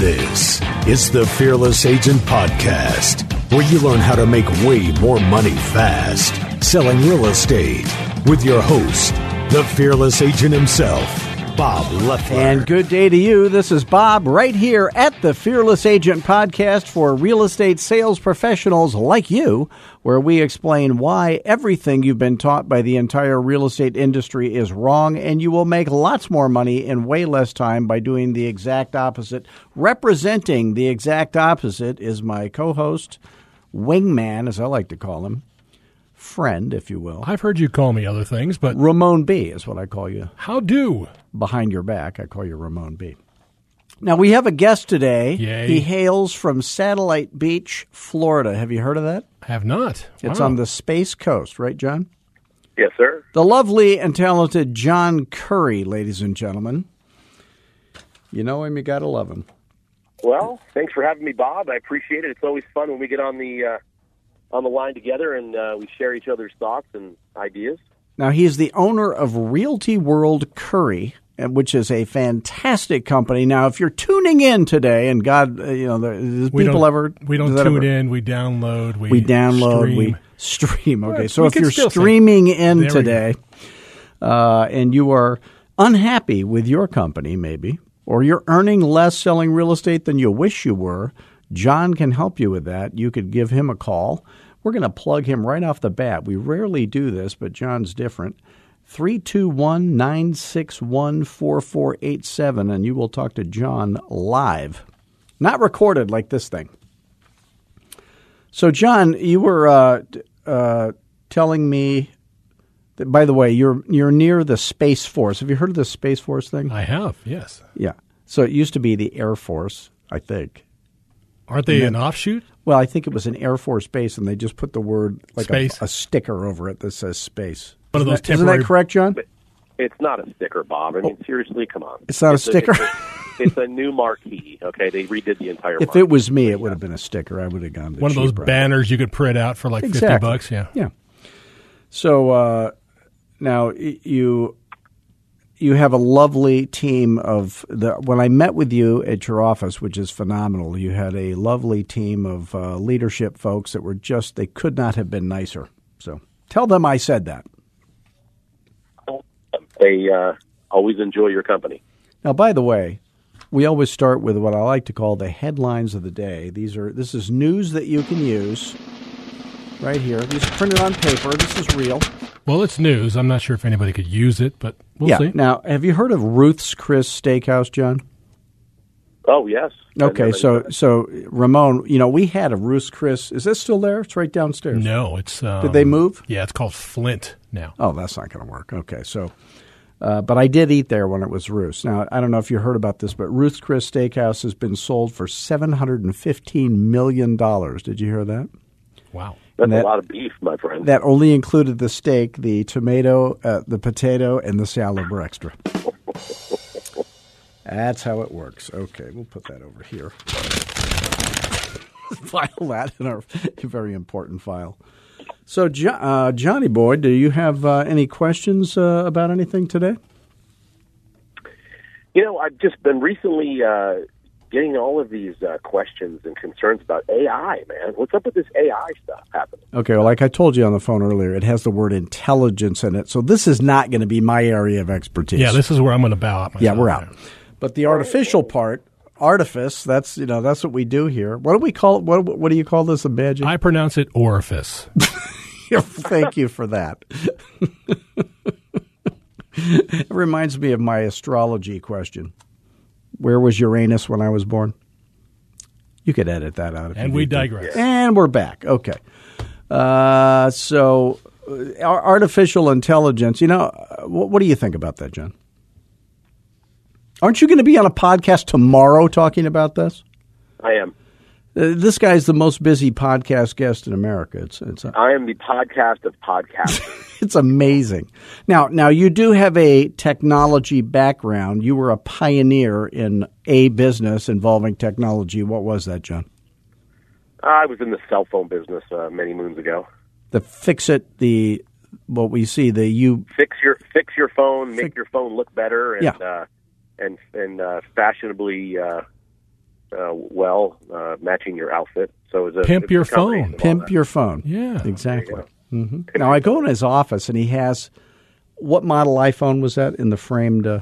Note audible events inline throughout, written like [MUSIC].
This is the Fearless Agent Podcast, where you learn how to make way more money fast selling real estate with your host, the Fearless Agent himself, Bob Loeffler. And good day to you. This is Bob right here at the Fearless Agent Podcast for real estate sales professionals like you, where we explain why everything you've been taught by the entire real estate industry is wrong, and you will make lots more money in way less time by doing the exact opposite. Representing the exact opposite is my co host, wingman, as I like to call him, friend, if you will. I've heard you call me other things, but Ramon B is what I call you. how do? behind your back. I call you Ramon B. Now we have a guest today. Yay. He hails from Satellite Beach, Florida. Have you heard of that? Have not. It's Wow. on the Space Coast, right, John? Yes, sir. The lovely and talented John Curri, ladies and gentlemen. You know him, you gotta love him. Well, thanks for having me, Bob. I appreciate it. It's always fun when we get on the uh, on the line together and uh, we share each other's thoughts and ideas. Now he is the owner of Realty World Curri, uh, which is a fantastic company. Now, if you're tuning in today, and God, uh, you know, there, people ever we don't tune ever- in. We download. We, we download, stream. we stream. Okay, Well, so if you're still say- streaming in There today, uh, and you are unhappy with your company, maybe, or you're earning less selling real estate than you wish you were, John can help you with that. You could give him a call. We're going to plug him right off the bat. We rarely do this, but John's different. 321 961 4487, and you will talk to John live, not recorded like this thing. So, John, you were uh, uh, telling me that, by the way, you're you're near the Space Force. Have you heard of the Space Force thing? I have. Yes. yeah. So it used to be the Air Force, I think. Aren't they an offshoot? Well, I think it was an Air Force base, and they just put the word like a, Space? a sticker over it that says space. One of Isn't those that- isn't that correct, John? It's not a sticker, Bob. I mean, seriously, come on. Oh. It's not a sticker? It's a, it's a new marquee. Okay, they redid the entire. If marquee. it was me, it would have been a sticker. I would have gone. The One of those cheap route. banners you could print out for like fifty bucks. Yeah. Yeah. So uh, now you you have a lovely team of the. When I met with you at your office, which is phenomenal, you had a lovely team of uh, leadership folks that were just they could not have been nicer. So tell them I said that. they uh, always enjoy your company. Now, by the way, we always start with what I like to call the headlines of the day. These are this is news that you can use right here. These are printed on paper. This is real. Well, it's news. I'm not sure if anybody could use it, but we'll yeah. see. Now, have you heard of Ruth's Chris Steakhouse, John? Oh yes. Okay, And, so so Ramon, you know, we had a Ruth's Chris. Is this still there? It's right downstairs. No, it's. Um, Did they move? Yeah, it's called Flint now. Oh, that's not going to work. Okay, so, uh, but I did eat there when it was Ruth's. Now, I don't know if you heard about this, but Ruth's Chris Steakhouse has been sold for seven hundred and fifteen million dollars. Did you hear that? Wow. That's that- a lot of beef, my friend. That only included the steak, the tomato, uh, the potato, and the salad were extra. [LAUGHS] That's how it works. Okay, we'll put that over here. [LAUGHS] file that in our [LAUGHS] very important file. So, jo- uh, Johnny Boy, do you have uh, any questions uh, about anything today? You know, I've just been recently uh, getting all of these uh, questions and concerns about AI. Man, what's up with this AI stuff happening? Okay, well, like I told you on the phone earlier, it has the word intelligence in it. So, this is not going to be my area of expertise. Yeah, this is where I'm going to bow out. Yeah, we're out. there. But the artificial part, artifice, that's you know that's what we do here. What do we call what what do you call this? A magic? I pronounce it orifice. [LAUGHS] Thank you for that. [LAUGHS] it reminds me of my astrology question. Where was Uranus when I was born? You could edit that out. If And you we need to. digress. And we're back. Okay. Uh, so, uh, artificial intelligence. You know, uh, what, what do you think about that, John? Aren't you going to be on a podcast tomorrow talking about this? I am. Uh, this guy's the most busy podcast guest in America. It's it's I am the podcast of podcasters. [LAUGHS] it's amazing. Now now you do have a technology background. You were a pioneer in a business involving technology. What was that, John? I was in the cell phone business uh, many moons ago. The fix it the what we see the you Fix your fix your phone, make your phone look better, and Yeah. uh, and and uh, fashionably uh, well uh, matching your outfit. So it's a Pimp it's your phone. pimp your phone. Yeah. exactly. hmm Now I go in his office and he has what model iPhone was that in the framed? Uh,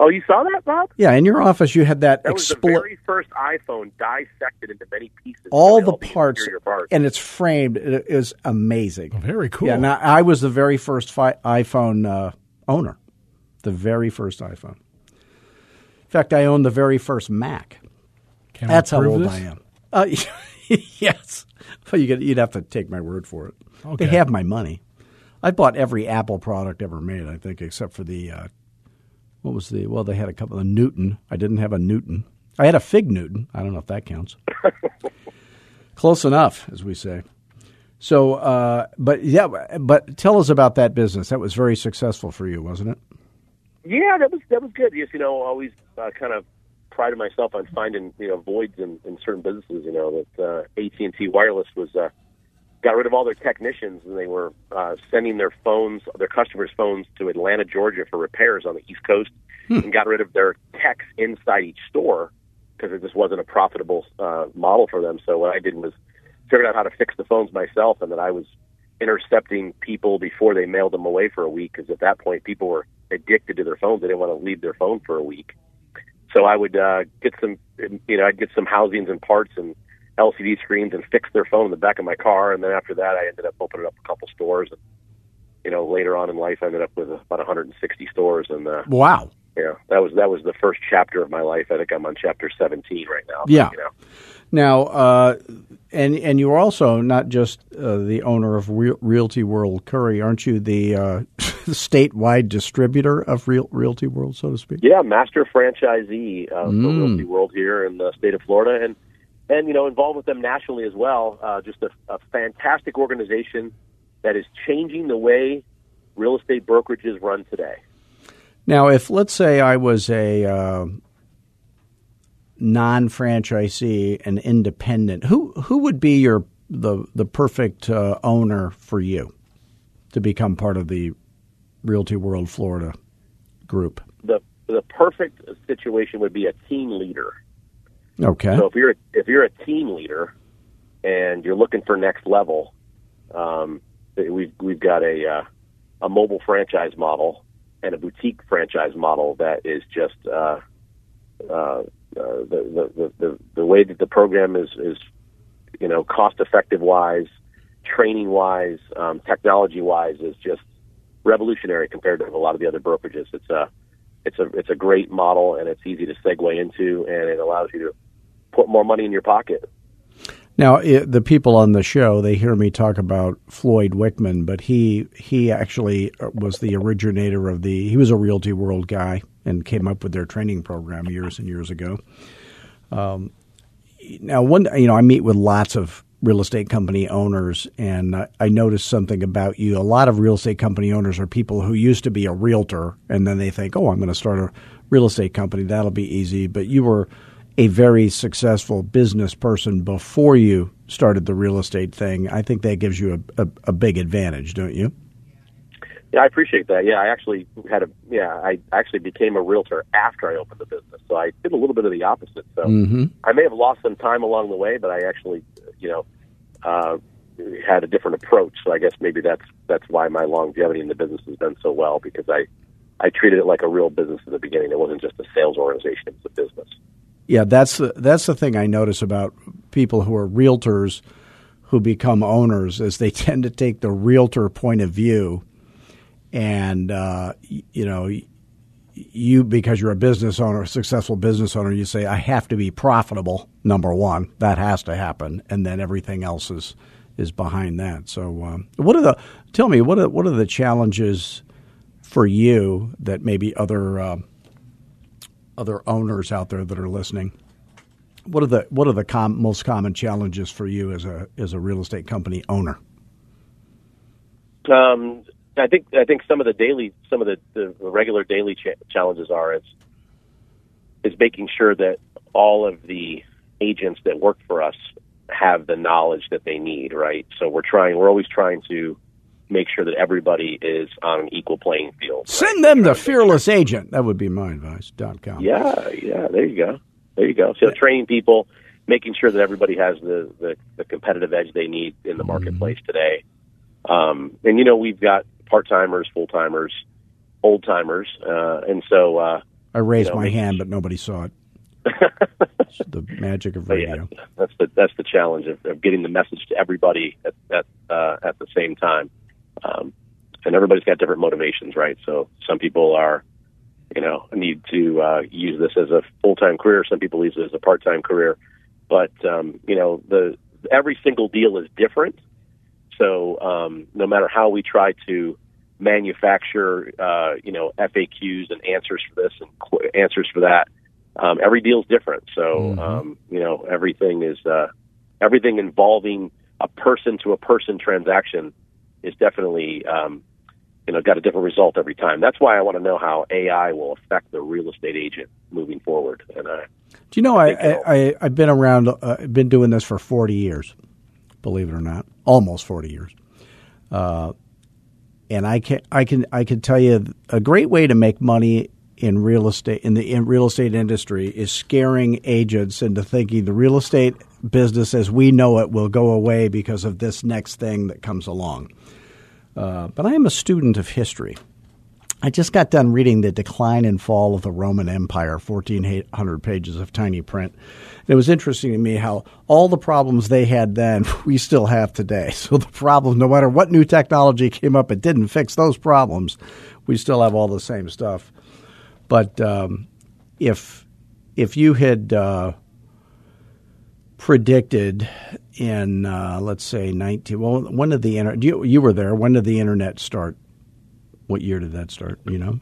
Oh, you saw that, Bob? yeah, in your office you had that, That was the very first iPhone dissected into many pieces. all the parts, parts. and it's framed. It is amazing. Very cool. Yeah, now I was the very first fi- iPhone uh, owner, the very first iPhone. In fact, I own the very first Mac. Can That's how old this? I am. Uh, [LAUGHS] yes, but you you'd have to take my word for it. Okay. They have my money. I bought every Apple product ever made, I think, except for the uh, what was the well, they had a couple of Newton. I didn't have a Newton. I had a Fig Newton. I don't know if that counts. [LAUGHS] Close enough, as we say. So, uh, but yeah, but tell us about that business. That was very successful for you, wasn't it? Yeah, that was that was good. Yes, you know, always uh, kind of prided myself on finding you know voids in, in certain businesses. You know that uh, AT and T Wireless was uh, got rid of all their technicians and they were uh, sending their phones, their customers' phones, to Atlanta, Georgia for repairs on the East Coast, and got rid of their techs inside each store because it just wasn't a profitable uh, model for them. So what I did was figured out how to fix the phones myself, and that I was intercepting people before they mailed them away for a week because at that point people were addicted to their phones. They didn't want to leave their phone for a week. So I would uh, get some, you know, I'd get some housings and parts and LCD screens and fix their phone in the back of my car. And then after that, I ended up opening up a couple stores. And, you know, later on in life, I ended up with about 160 stores. And, uh, Wow. yeah, that was, that was the first chapter of my life. I think I'm on chapter 17 right now. Yeah. You know, Now, uh, and and you're also not just uh, the owner of Real, Realty World Curri, aren't you? The uh, [LAUGHS] statewide distributor of Real, Realty World, so to speak. Yeah, master franchisee uh, for Realty World here in the state of Florida, and and you know involved with them nationally as well. Uh, just a, a fantastic organization that is changing the way real estate brokerages run today. Now, if let's say I was a uh, non-franchisee, and independent, who who would be your the the perfect uh, owner for you to become part of the Realty World Florida group? The the perfect situation would be a team leader. Okay. So if you're if you're a team leader and you're looking for next level, um, we've we've got a uh, a mobile franchise model and a boutique franchise model that is just uh, uh, the, the, the the the way that the program is is you know cost effective wise, training wise, um, technology wise is just revolutionary compared to a lot of the other brokerages. It's a it's a it's a great model and it's easy to segue into and it allows you to put more money in your pocket. Now, i the people on the show they hear me talk about Floyd Wickman, but he he actually uh, was the originator of the. He was a Realty World guy and came up with their training program years and years ago. Um, now, one you know, I meet with lots of real estate company owners, and I, I noticed something about you. A lot of real estate company owners are people who used to be a realtor, and then they think, "Oh, I'm going to start a real estate company. That'll be easy." But you were a very successful business person before you started the real estate thing. I think that gives you a, a, a big advantage, don't you? Yeah, I appreciate that. Yeah, I actually had a yeah, I actually became a realtor after I opened the business. So I did a little bit of the opposite. So I may have lost some time along the way, but I actually, you know, uh, had a different approach. So I guess maybe that's that's why my longevity in the business has done so well because I I treated it like a real business in the beginning. It wasn't just a sales organization; it was a business. Yeah, that's the, that's the thing I notice about people who are realtors who become owners is they [LAUGHS] tend to take the realtor point of view, and uh, you know, you because you're a business owner, a successful business owner, you say I have to be profitable. Number one, that has to happen, and then everything else is is behind that. So, um, what are the tell me what are what are the challenges for you that maybe other uh, other owners out there that are listening. What are the what are the com- most common challenges for you as a as a real estate company owner? Um, I think I think some of the daily, some of the, the regular daily cha- challenges are is is making sure that all of the agents that work for us have the knowledge that they need. Right. So we're trying. We're always trying to make sure that everybody is on an equal playing field. Send them the fearless agent. That would be my advice. Dot com. Yeah. Yeah. There you go. There you go. So training people, making sure that everybody has the the, the competitive edge they need in the marketplace today. Um, and you know we've got part timers, full timers, old timers, uh, and so uh, I raised you know, my hand, but nobody saw it. [LAUGHS] It's the magic of But yeah, radio. that's the that's the challenge of, of getting the message to everybody at at, uh, at the same time. Um, and everybody's got different motivations, right? So some people are, you know, need to uh, use this as a full time career. Some people use it as a part time career. But um, you know, the every single deal is different. So um, no matter how we try to manufacture, uh, you know, FAQs and answers for this and qu- answers for that, um, every deal is different. So um, you know, everything is uh, everything involving a person to a person transaction is definitely um, you know got a different result every time. That's why I want to know how AI will affect the real estate agent moving forward. And uh, Do you know I, I, I I've been around. Uh, been doing this for forty years. Believe it or not, almost forty years. Uh, and I can I can I can tell you a great way to make money in real estate in the in real estate industry is scaring agents into thinking the real estate business as we know it will go away because of this next thing that comes along. Uh, but I am a student of history. I just got done reading The Decline and Fall of the Roman Empire, 1,400 pages of tiny print. And It was interesting to me how all the problems they had then, [LAUGHS] we still have today. So the problem, no matter what new technology came up, it didn't fix those problems. We still have all the same stuff. But um, if if you had uh, predicted in uh, let's say 19 well when did the internet you, you were there when did the internet start what year did that start you know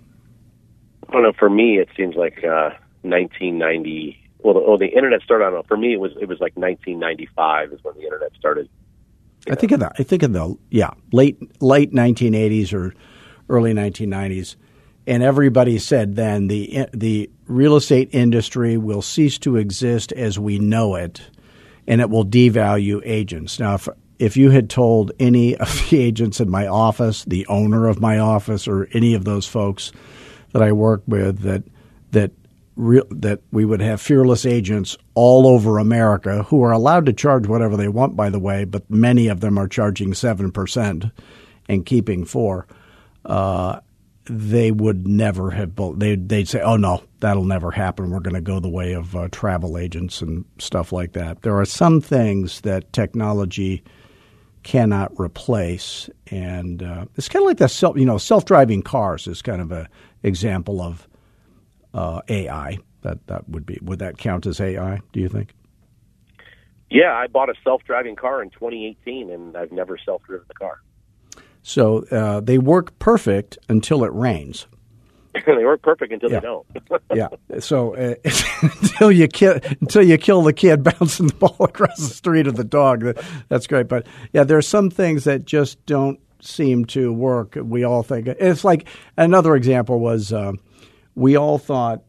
I don't know. For me, it seems like uh, 1990. Well, the, well, the internet started. I don't know. For me, it was it was like 1995 is when the internet started. I think in the I think in the yeah late late 1980s or early 1990s, and everybody said then the the real estate industry will cease to exist as we know it, and it will devalue agents. Now, if if you had told any [LAUGHS] of the agents in my office, the owner of my office, or any of those folks that I work with that that that we would have fearless agents all over America who are allowed to charge whatever they want, by the way, but many of them are charging seven percent and keeping four. Uh, they would never have. They they'd say, "Oh no, that'll never happen. We're going to go the way of uh, travel agents and stuff like that." There are some things that technology cannot replace, and uh, it's kind of like the self. You know, self-driving cars is kind of a example of uh, AI. That that would be would that count as AI? Do you think? Yeah, I bought a self-driving car in 2018, and I've never self-driven the car. So uh, they work perfect until it rains. [LAUGHS] they work perfect until Yeah. they don't. [LAUGHS] Yeah. So [LAUGHS] uh, until you kill until you kill the kid bouncing the ball across the street of the dog, that- that's great. But yeah, there are some things that just don't seem to work. We all think it's like another example was uh, we all thought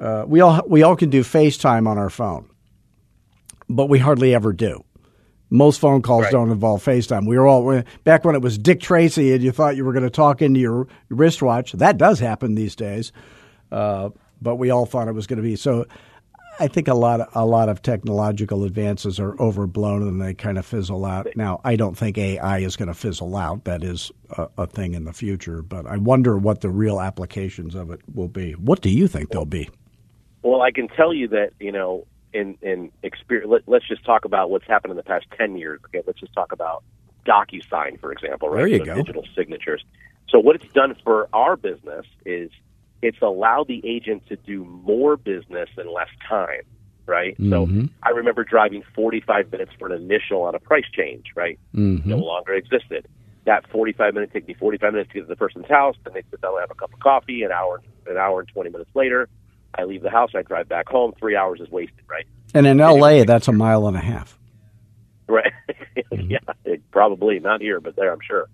uh, we all we all can do FaceTime on our phone, but we hardly ever do. Most phone calls Right. don't involve FaceTime. We were all back when it was Dick Tracy, and you thought you were going to talk into your wristwatch. That does happen these days, uh, but we all thought it was going to be so. I think a lot of, a lot of technological advances are overblown and they kind of fizzle out. Now, I don't think AI is going to fizzle out. That is a, a thing in the future, but I wonder what the real applications of it will be. What do you think they'll be? Well, I can tell you that you know, in in experience. Let, let's just talk about what's happened in the past ten years. Okay, let's just talk about DocuSign, for example. Right, There you So go. Digital signatures. So what it's done for our business is it's allowed the agent to do more business in less time. Right. So mm-hmm. I remember driving 45 minutes for an initial on a price change. Right. Mm-hmm. No longer existed. That 45 minutes take me 45 minutes to get to the person's house. Then they sit down and have a cup of coffee. An hour, an hour and 20 minutes later, I leave the house, I drive back home. Three hours is wasted, right? And in L.A., that's a mile and a half. Right. [LAUGHS] Mm-hmm. yeah, it, probably not here, but there, I'm sure.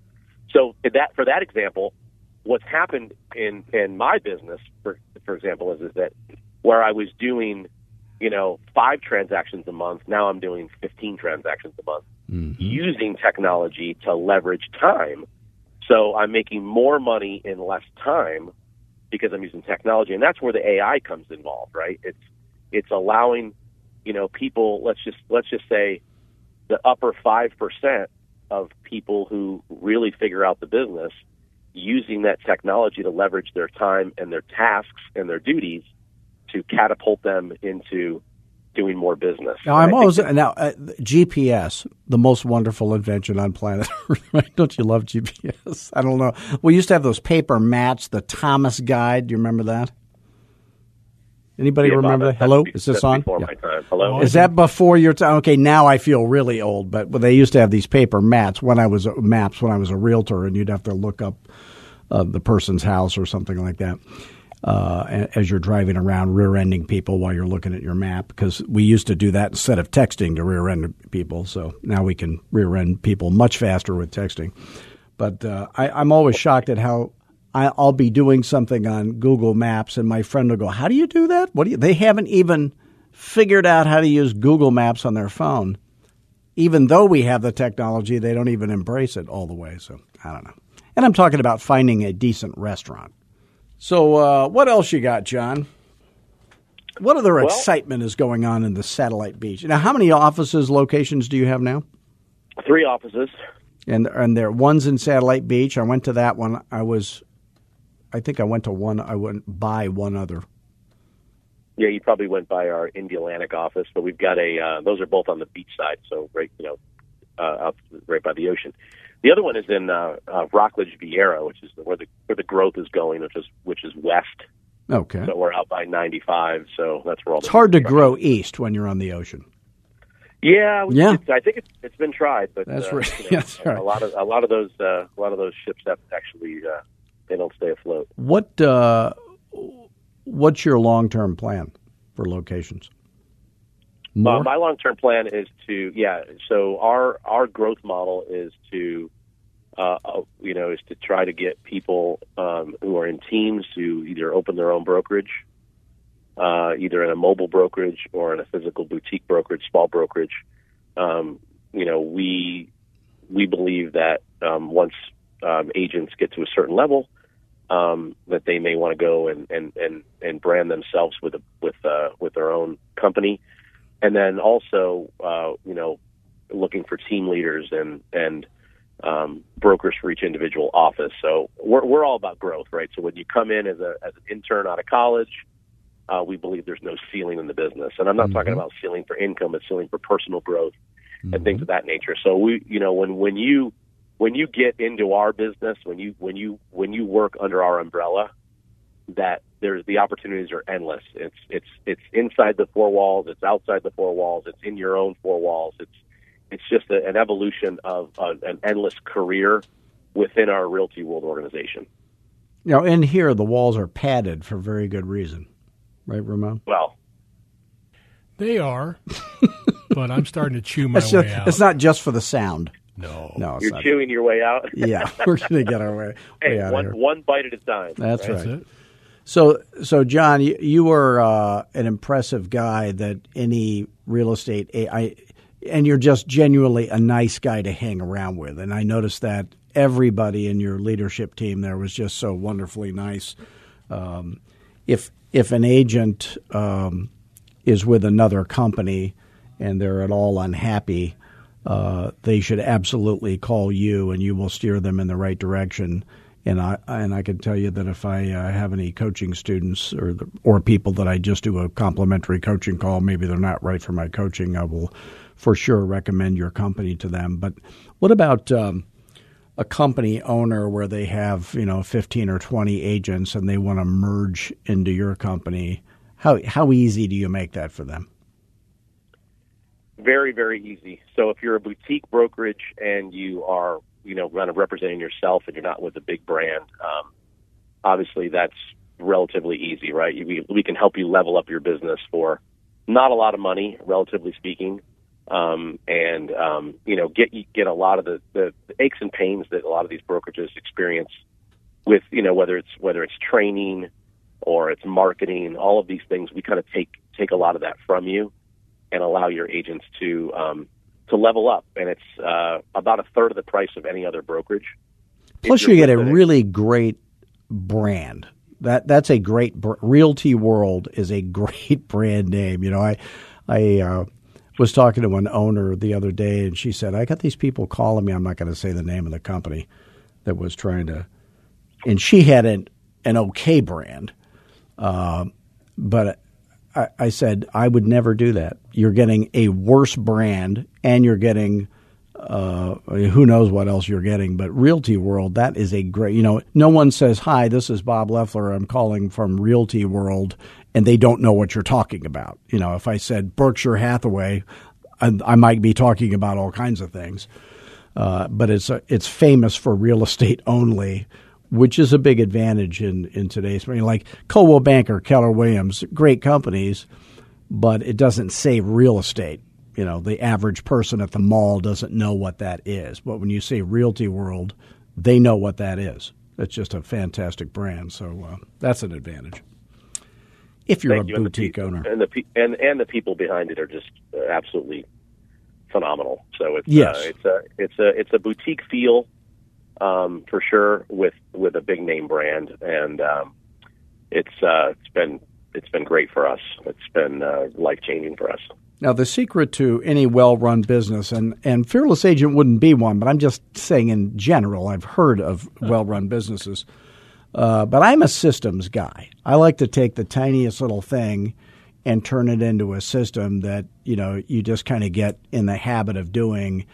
So that for that example, what's happened in in my business, for for example, is is that where I was doing, you know, five transactions a month, now I'm doing 15 transactions a month, mm-hmm. using technology to leverage time. So I'm making more money in less time because I'm using technology, and that's where the AI comes involved, right? It's it's allowing, you know, people. Let's just let's just say the upper five percent of people who really figure out the business using that technology to leverage their time and their tasks and their duties to catapult them into doing more business. Now I'm always think now uh, GPS, the most wonderful invention on planet [LAUGHS] Earth. Right? Don't you love GPS? I don't know. We used to have those paper mats, the Thomas Guide. Do you remember that? Anybody Yeah, remember that? Hello, is this on? Yeah. Hello. Is that before your time? Okay, now I feel really old, but but they used to have these paper mats when I was maps when I was a realtor, and you'd have to look up uh, the person's house or something like that uh, as you're driving around, rear-ending people while you're looking at your map. Because we used to do that instead of texting to rear-end people, so now we can rear-end people much faster with texting. But uh, I, I'm always shocked at how I, I'll be doing something on Google Maps, and my friend will go, "How do you do that? What do you?" They haven't even figured out how to use Google Maps on their phone. Even though we have the technology, they don't even embrace it all the way. So I don't know. And I'm talking about finding a decent restaurant. So uh, what else you got, John? What other excitement is going on in the satellite beach? Now, how many offices locations do you have now? Three offices. And and there one's in Satellite Beach. I went to that one. I was, I think I went to one. I went by one other. Yeah, you probably went by our Indialantic office, but we've got a. Uh, those are both on the beach side, so right, you know, uh, up right by the ocean. The other one is in uh, uh, Rockledge, Viera, which is where the where the growth is going, which is which is west. Okay. So we're out by 95, so that's where all. It's hard to grow east when you're on the ocean. Yeah, Yeah. I think it's, it's been tried, but That's uh, right. you [LAUGHS] know, That's right. A lot of a lot of those uh, a lot of those ships have actually uh, they don't stay afloat. What uh, what's your long term plan for locations? Uh, More? my long term plan is to yeah. So our our growth model is to uh, uh, you know is to try to get people um, who are in teams to either open their own brokerage, uh, either in a mobile brokerage or in a physical boutique brokerage, small brokerage. Um, you know we we believe that um, once um, agents get to a certain level, um, that they may want to go and, and, and, and brand themselves with a, with uh, with their own company, and then also uh, you know looking for team leaders and and um, brokers for each individual office. So we're we're all about growth, right? So when you come in as a as an intern out of college, uh, we believe there's no ceiling in the business, and I'm not talking about ceiling for income, it's ceiling for personal growth and things of that nature. So we, you know, when when you when you get into our business, when you when you when you work under our umbrella, that there's the opportunities are endless. It's it's it's inside the four walls, it's outside the four walls, it's in your own four walls. It's it's just a, an evolution of uh, an endless career within our Realty World organization. Now, in here the walls are padded for very good reason, right, Ramon? Well, They are, [LAUGHS] but I'm starting to chew my It's, way just, out. it's not just for the sound. no, No, it's you're not. chewing your way out. [LAUGHS] Yeah, we're going to get our way, [LAUGHS] hey, way out one of here. one bite at a time. That's that's right. it. So, so John, you, you were uh, an impressive guy that any real estate, I, and you're just genuinely a nice guy to hang around with. And I noticed that everybody in your leadership team there was just so wonderfully nice. Um, if if an agent um, is with another company and they're at all unhappy, uh, they should absolutely call you, and you will steer them in the right direction. And I and I can tell you that if I uh, have any coaching students or or people that I just do a complimentary coaching call, maybe they're not right for my coaching, I will for sure recommend your company to them. But what about um, a company owner where they have you know fifteen or twenty agents and they want to merge into your company? How how easy do you make that for them? Very, very easy. So if you're a boutique brokerage and you are, you know, kind of representing yourself and you're not with a big brand, um, obviously that's relatively easy, right? We we can help you level up your business for not a lot of money, relatively speaking, um, and um, you know get get a lot of the, the aches and pains that a lot of these brokerages experience with you know whether it's whether it's training or it's marketing, all of these things. We kind of take take a lot of that from you and allow your agents to um, to level up, and it's uh, about a third of the price of any other brokerage. Plus, you get a really great brand. That that's a great Realty World is a [LAUGHS] great brand name. You know, I I uh, was talking to an owner the other day, and she said, "I got these people calling me. I'm not going to say the name of the company that was trying to." And she had an an okay brand, uh, but I, I said I would never do that. You're getting a worse brand, and you're getting uh, who knows what else you're getting, but Realty World, that is a great, you know, no one says, Hi, this is Bob Loeffler. I'm calling from Realty World, and they don't know what you're talking about. You know, if I said Berkshire Hathaway, I, I might be talking about all kinds of things. Uh, but it's a, it's famous for real estate only, which is a big advantage in, in today's. I mean, like Coldwell Banker, Keller Williams, great companies, but it doesn't say real estate you know the average person at the mall doesn't know what that is. But when you say Realty World, they know what that is. It's just a fantastic brand, so uh, that's an advantage. If you're Thank a you. boutique and owner, and the and and the people behind it are just uh, absolutely phenomenal. So it's yes. uh, it's a it's a it's a boutique feel um, for sure with with a big name brand, and um, it's uh, it's been it's been great for us. It's been uh, life changing for us. Now, the secret to any well run business, and, and Fearless Agent wouldn't be one, but I'm just saying in general, I've heard of well run businesses. Uh, but I'm a systems guy. I like to take the tiniest little thing and turn it into a system that you know you just kind of get in the habit of doing.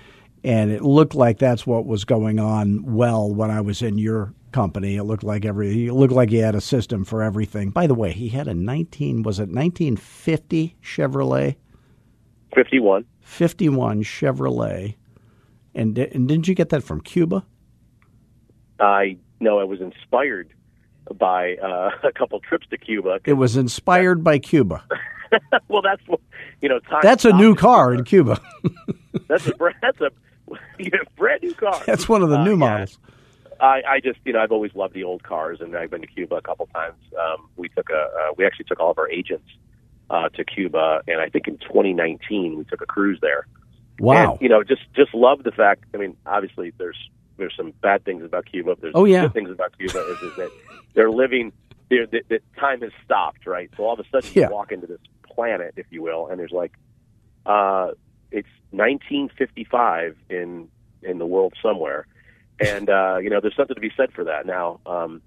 And it looked like that's what was going on well when I was in your company. It looked like every it looked like he had a system for everything. By the way, he had a 19 was it 1950 Chevrolet 51. 51 Chevrolet. And, and didn't you get that from Cuba? I know I was inspired by uh, [LAUGHS] a couple trips to Cuba. It was inspired by Cuba. [LAUGHS] well, that's what you know. That's a new car in Cuba. [LAUGHS] that's a that's a brand new car. That's one of the new uh, models. I, I just you know I've always loved the old cars, and I've been to Cuba a couple times. Um, we took a uh, we actually took all of our agents uh, to Cuba, and I think in 2019 we took a cruise there. Wow! And, you know, just just love the fact. I mean, obviously there's there's some bad things about Cuba. There's oh yeah, good things about Cuba is, is that they're living. They're, that, that time has stopped, right? So all of a sudden yeah. you walk into this planet, if you will, and there's like, uh, it's 1955 in in the world somewhere, and uh, you know there's something to be said for that. Now, um,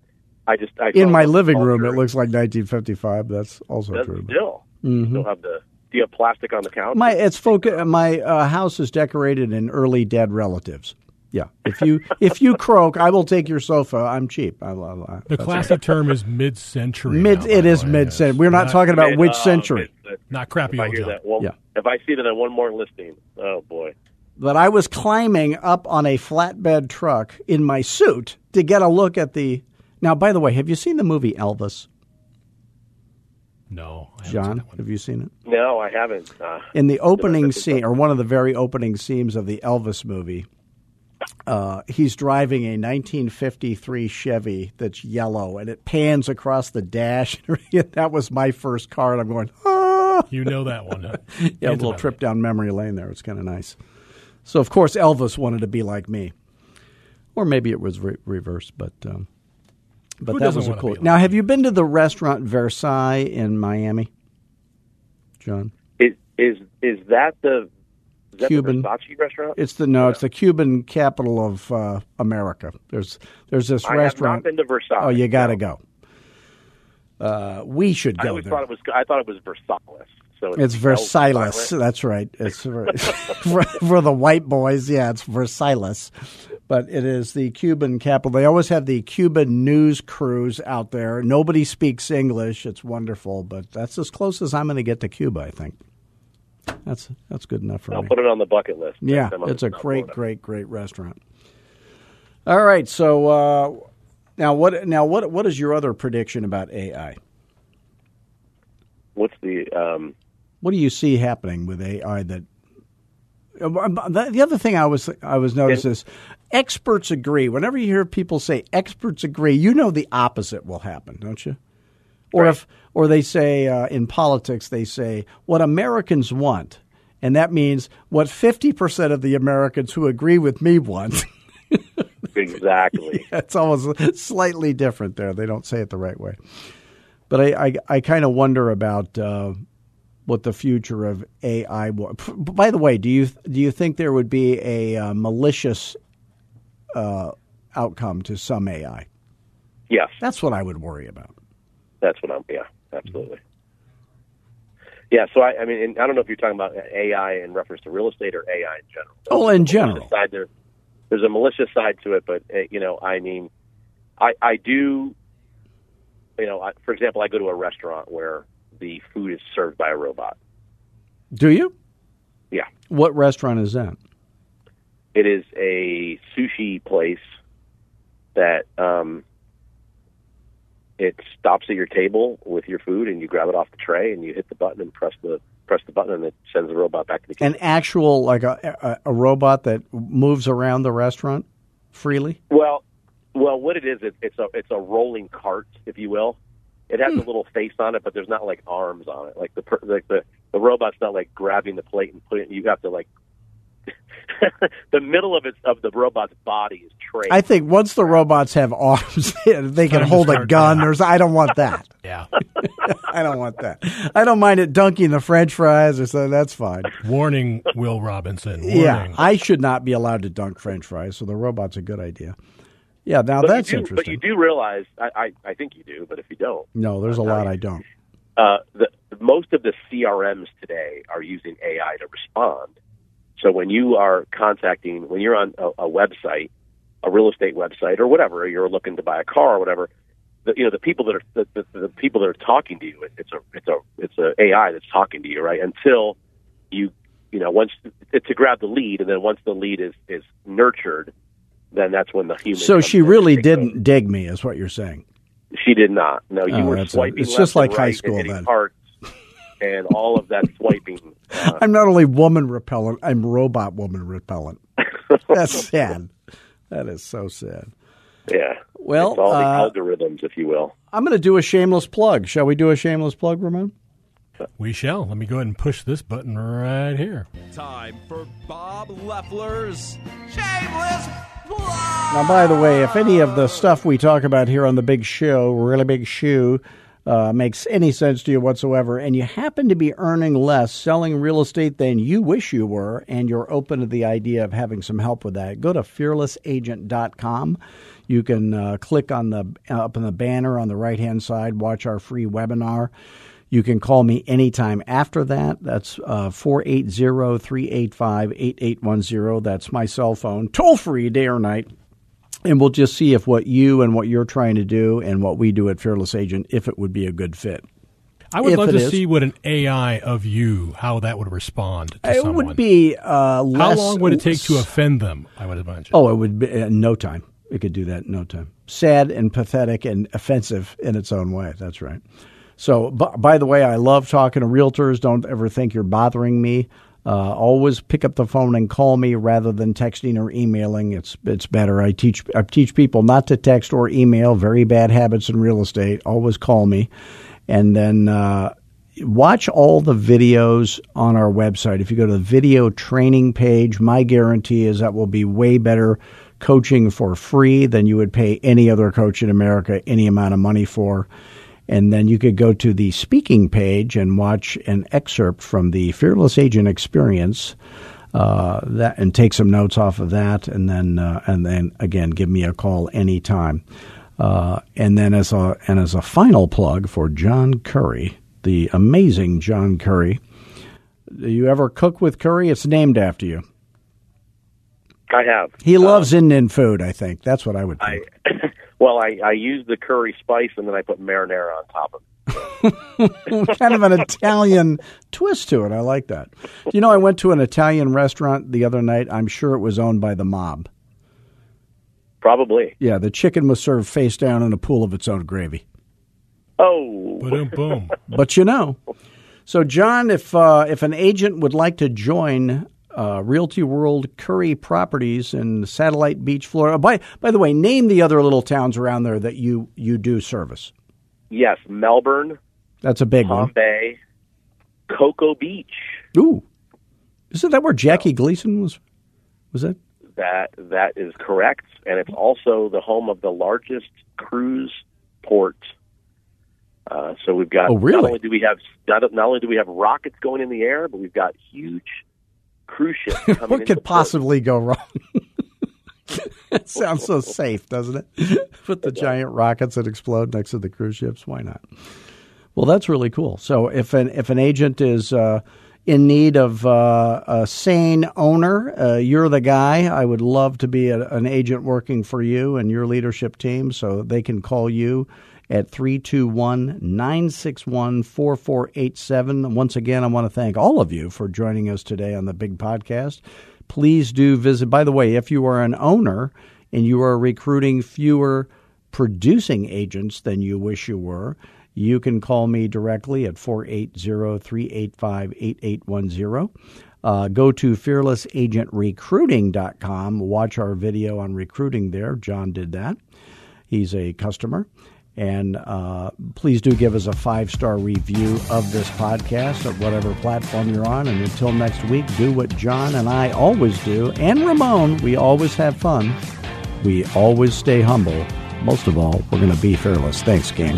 I just I in my living room it looks like 1955. That's also That's true. Still, mm-hmm. still have the do you have plastic on the couch? My it's foca- My uh, house is decorated in early dead relatives. Yeah, if you if you croak, I will take your sofa. I'm cheap. I, I, the classic term is mid-century. Mid, now, it is way. mid-century. We're not, not talking about mid, which uh, century. Mid, not crappy if I old hear junk. that one, yeah. If I see that on one more listing, oh boy. But I was climbing up on a flatbed truck in my suit to get a look at the. Now, by the way, have you seen the movie Elvis? No, John, have you seen it? No, I haven't. Uh, in the opening scene, or one of the very opening scenes of the Elvis movie, uh, he's driving a 1953 Chevy that's yellow, and it pans across the dash. [LAUGHS] that was my first car, and I'm going, ah! You know that one. Huh? [LAUGHS] yeah, a little trip down memory lane there. It's kind of nice. So, of course, Elvis wanted to be like me. Or maybe it was re- reversed, but um, but Who that was a cool. Now, have you been to the restaurant Versailles in Miami, John? Is is is that the is that Cuban Versace restaurant? It's the no, it's the Cuban capital of uh, America. There's there's this I restaurant. have not been to Versailles. Oh, you got to no. go. Uh, we should go I always there. thought it was. I thought it was Versailles. So It's Versailles. That's right. It's [LAUGHS] [LAUGHS] for, for the white boys. Yeah, it's Versailles. But it is the Cuban capital. They always have the Cuban news crews out there. Nobody speaks English. It's wonderful, but that's as close as I'm going to get to Cuba. I think. That's that's good enough for me. I'll put it on the bucket list. Yeah, next time I'm it's a great, great, great restaurant. All right, so uh, Now what? Now what? What is your other prediction about AI? What's the um, What do you see happening with AI that? uh, The the other thing I was I was noticing is experts agree. Whenever you hear people say experts agree, you know the opposite will happen, don't you? Or if or they say uh, in politics they say what Americans want, and that means what fifty percent of the Americans who agree with me want. [LAUGHS] exactly? [LAUGHS] it's almost slightly different there. They don't say it the right way. But I, I, I kind of wonder about uh, what the future of AI. Will. By the way, do you do you think there would be a uh, malicious uh, outcome to some AI? yes, That's what I would worry about. That's what I'm. Yeah, absolutely. Yeah, so I, I mean, I don't know if you're talking about AI in reference to real estate or AI in general. Oh, in There's a general. Side there, there's a malicious side to it, but uh, you know, I mean, I I do, you know, I, for example, I go to a restaurant where the food is served by a robot. Do you? Yeah, What restaurant is that? it is a sushi place that um, it stops at your table with your food, and you grab it off the tray, and you hit the button and press the press the button, and it sends the robot back to the kitchen. An actual like a, a a robot that moves around the restaurant freely. Well, well, what it is, it, it's a it's a rolling cart, if you will. It has a hmm. little face on it, but there's not like arms on it. Like the per, like the the robot's not like grabbing the plate and putting. it You have to like [LAUGHS] the middle of its of the robot's body is tray. I think once the robots have arms, [LAUGHS] they can hold a gun. There's, I don't want that. [LAUGHS] Yeah. I don't want that. I don't mind it dunking the French fries or so. That's fine. Warning, Will Robinson. Warning. Yeah, I should not be allowed to dunk French fries, so the robot's a good idea. Yeah, now but that's do, interesting. But you do realize, I, I I think you do, but if you don't, no, there's a lot I don't. uh, the, most of the CRMs today are using AI to respond. So when you are contacting, when you're on a, a website, a real estate website or whatever, or you're looking to buy a car or whatever, the, you know the people that are the, the, the people that are talking to you, it, it's a it's a it's a AI that's talking to you, right? Until you you know once it's to grab the lead, and then once the lead is is nurtured, then that's when the human. So she really didn't dig me, is what you're saying. She did not. No, you Oh, were that's a- it's just like high school then. And all of that swiping. Uh, I'm not only woman repellent, I'm robot woman repellent. That's [LAUGHS] sad. That is so sad. yeah. Well, it's all the uh, algorithms, if you will. I'm going to do a shameless plug. Shall we do a shameless plug, Ramon? We shall. Let me go ahead and push this button right here. Time for Bob Loeffler's Shameless Plug. Now, by the way, if any of the stuff we talk about here on the big show, really big shoe, uh, makes any sense to you whatsoever, and you happen to be earning less selling real estate than you wish you were, and you're open to the idea of having some help with that, go to fearlessagent.com. You can uh, click on the up in the banner on the right hand side, watch our free webinar. You can call me anytime after that. That's uh, 480 385 8810. That's my cell phone, toll free, day or night. And we'll just see if what you and what you're trying to do and what we do at Fearless Agent, if it would be a good fit. I would If love to is. see what an AI of you, how that would respond to It someone. would be uh, how long would it take to offend them? I would imagine. Oh, it would be in no time. It could do that in no time. Sad and pathetic and offensive in its own way. That's right. So, b- by the way, I love talking to realtors. Don't ever think you're bothering me. Uh, always pick up the phone and call me rather than texting or emailing. It's it's better. I teach I teach people not to text or email. Very bad habits in real estate. Always call me, and then. Uh, watch all the videos on our website. If you go to the video training page, my guarantee is that will be way better coaching for free than you would pay any other coach in America any amount of money for. And then you could go to the speaking page and watch an excerpt from the Fearless Agent Experience. Uh, that and take some notes off of that, and then uh, and then again, give me a call anytime. Uh, and then as a and as a final plug for John Curri, the amazing John Curri. Do you ever cook with curry? It's named after you. I have. He loves Indian food. I think that's what I would I think. [LAUGHS] well, I I use the curry spice and then I put marinara on top of it. [LAUGHS] kind of an Italian twist to it. I like that. You know, I went to an Italian restaurant the other night. I'm sure it was owned by the mob. Probably. Yeah, the chicken was served face down in a pool of its own gravy. Oh, Boom, boom. But you know, so John, if uh, if an agent would like to join uh, Realty World Curri Properties in Satellite Beach, Florida. By by the way, name the other little towns around there that you you do service. yes, Melbourne, That's a big Palm one. Bay, Cocoa Beach. Ooh, isn't that where Jackie Gleason was? Was that? That that is correct, and it's also the home of the largest cruise port. Uh, so we've got Oh, really? not only do we have not, not only do we have rockets going in the air, but we've got huge cruise [LAUGHS] coming What could port. possibly go wrong? [LAUGHS] it sounds so [LAUGHS] safe, doesn't it? Put the giant rockets that explode next to the cruise ships. Why not? Well, that's really cool. So if an if an agent is uh, in need of uh, a sane owner, uh, you're the guy. I would love to be a, an agent working for you and your leadership team, so they can call you at 321 961 4487. Once again, I want to thank all of you for joining us today on the big podcast. Please do visit. By the way, if you are an owner and you are recruiting fewer producing agents than you wish you were, you can call me directly at 480 385 8810. Uh, go to fearlessagentrecruiting.com. Watch our video on recruiting there. John did that. He's a customer. And uh, please do give us a five star review of this podcast at whatever platform you're on. And until next week, do what John and I always do, and Ramon, we always have fun. We always stay humble. Most of all, we're going to be fearless. Thanks, gang.